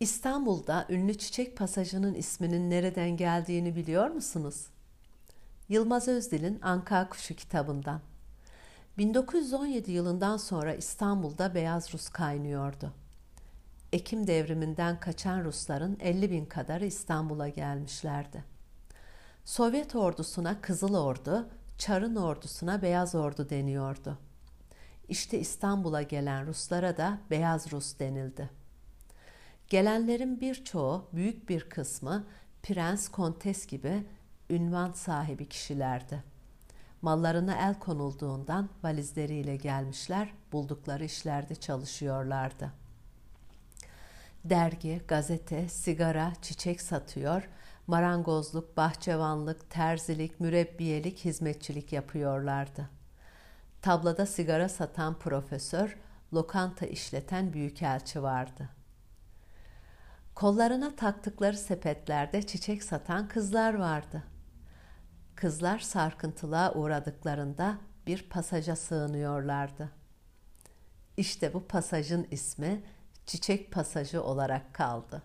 İstanbul'da ünlü çiçek pasajının isminin nereden geldiğini biliyor musunuz? Yılmaz Özdil'in Anka Kuşu kitabından. 1917 yılından sonra İstanbul'da beyaz Rus kaynıyordu. Ekim devriminden kaçan Rusların 50 bin kadarı İstanbul'a gelmişlerdi. Sovyet ordusuna Kızıl Ordu, Çar'ın ordusuna Beyaz Ordu deniyordu. İşte İstanbul'a gelen Ruslara da Beyaz Rus denildi. Gelenlerin birçoğu, büyük bir kısmı prens, kontes gibi ünvan sahibi kişilerdi. Mallarına el konulduğundan valizleriyle gelmişler, buldukları işlerde çalışıyorlardı. Dergi, gazete, sigara, çiçek satıyor, marangozluk, bahçıvanlık, terzilik, mürebbiyelik, hizmetçilik yapıyorlardı. Tablada sigara satan profesör, lokanta işleten büyükelçi vardı. Kollarına taktıkları sepetlerde çiçek satan kızlar vardı. Kızlar sarkıntılığa uğradıklarında bir pasaja sığınıyorlardı. İşte bu pasajın ismi Çiçek Pasajı olarak kaldı.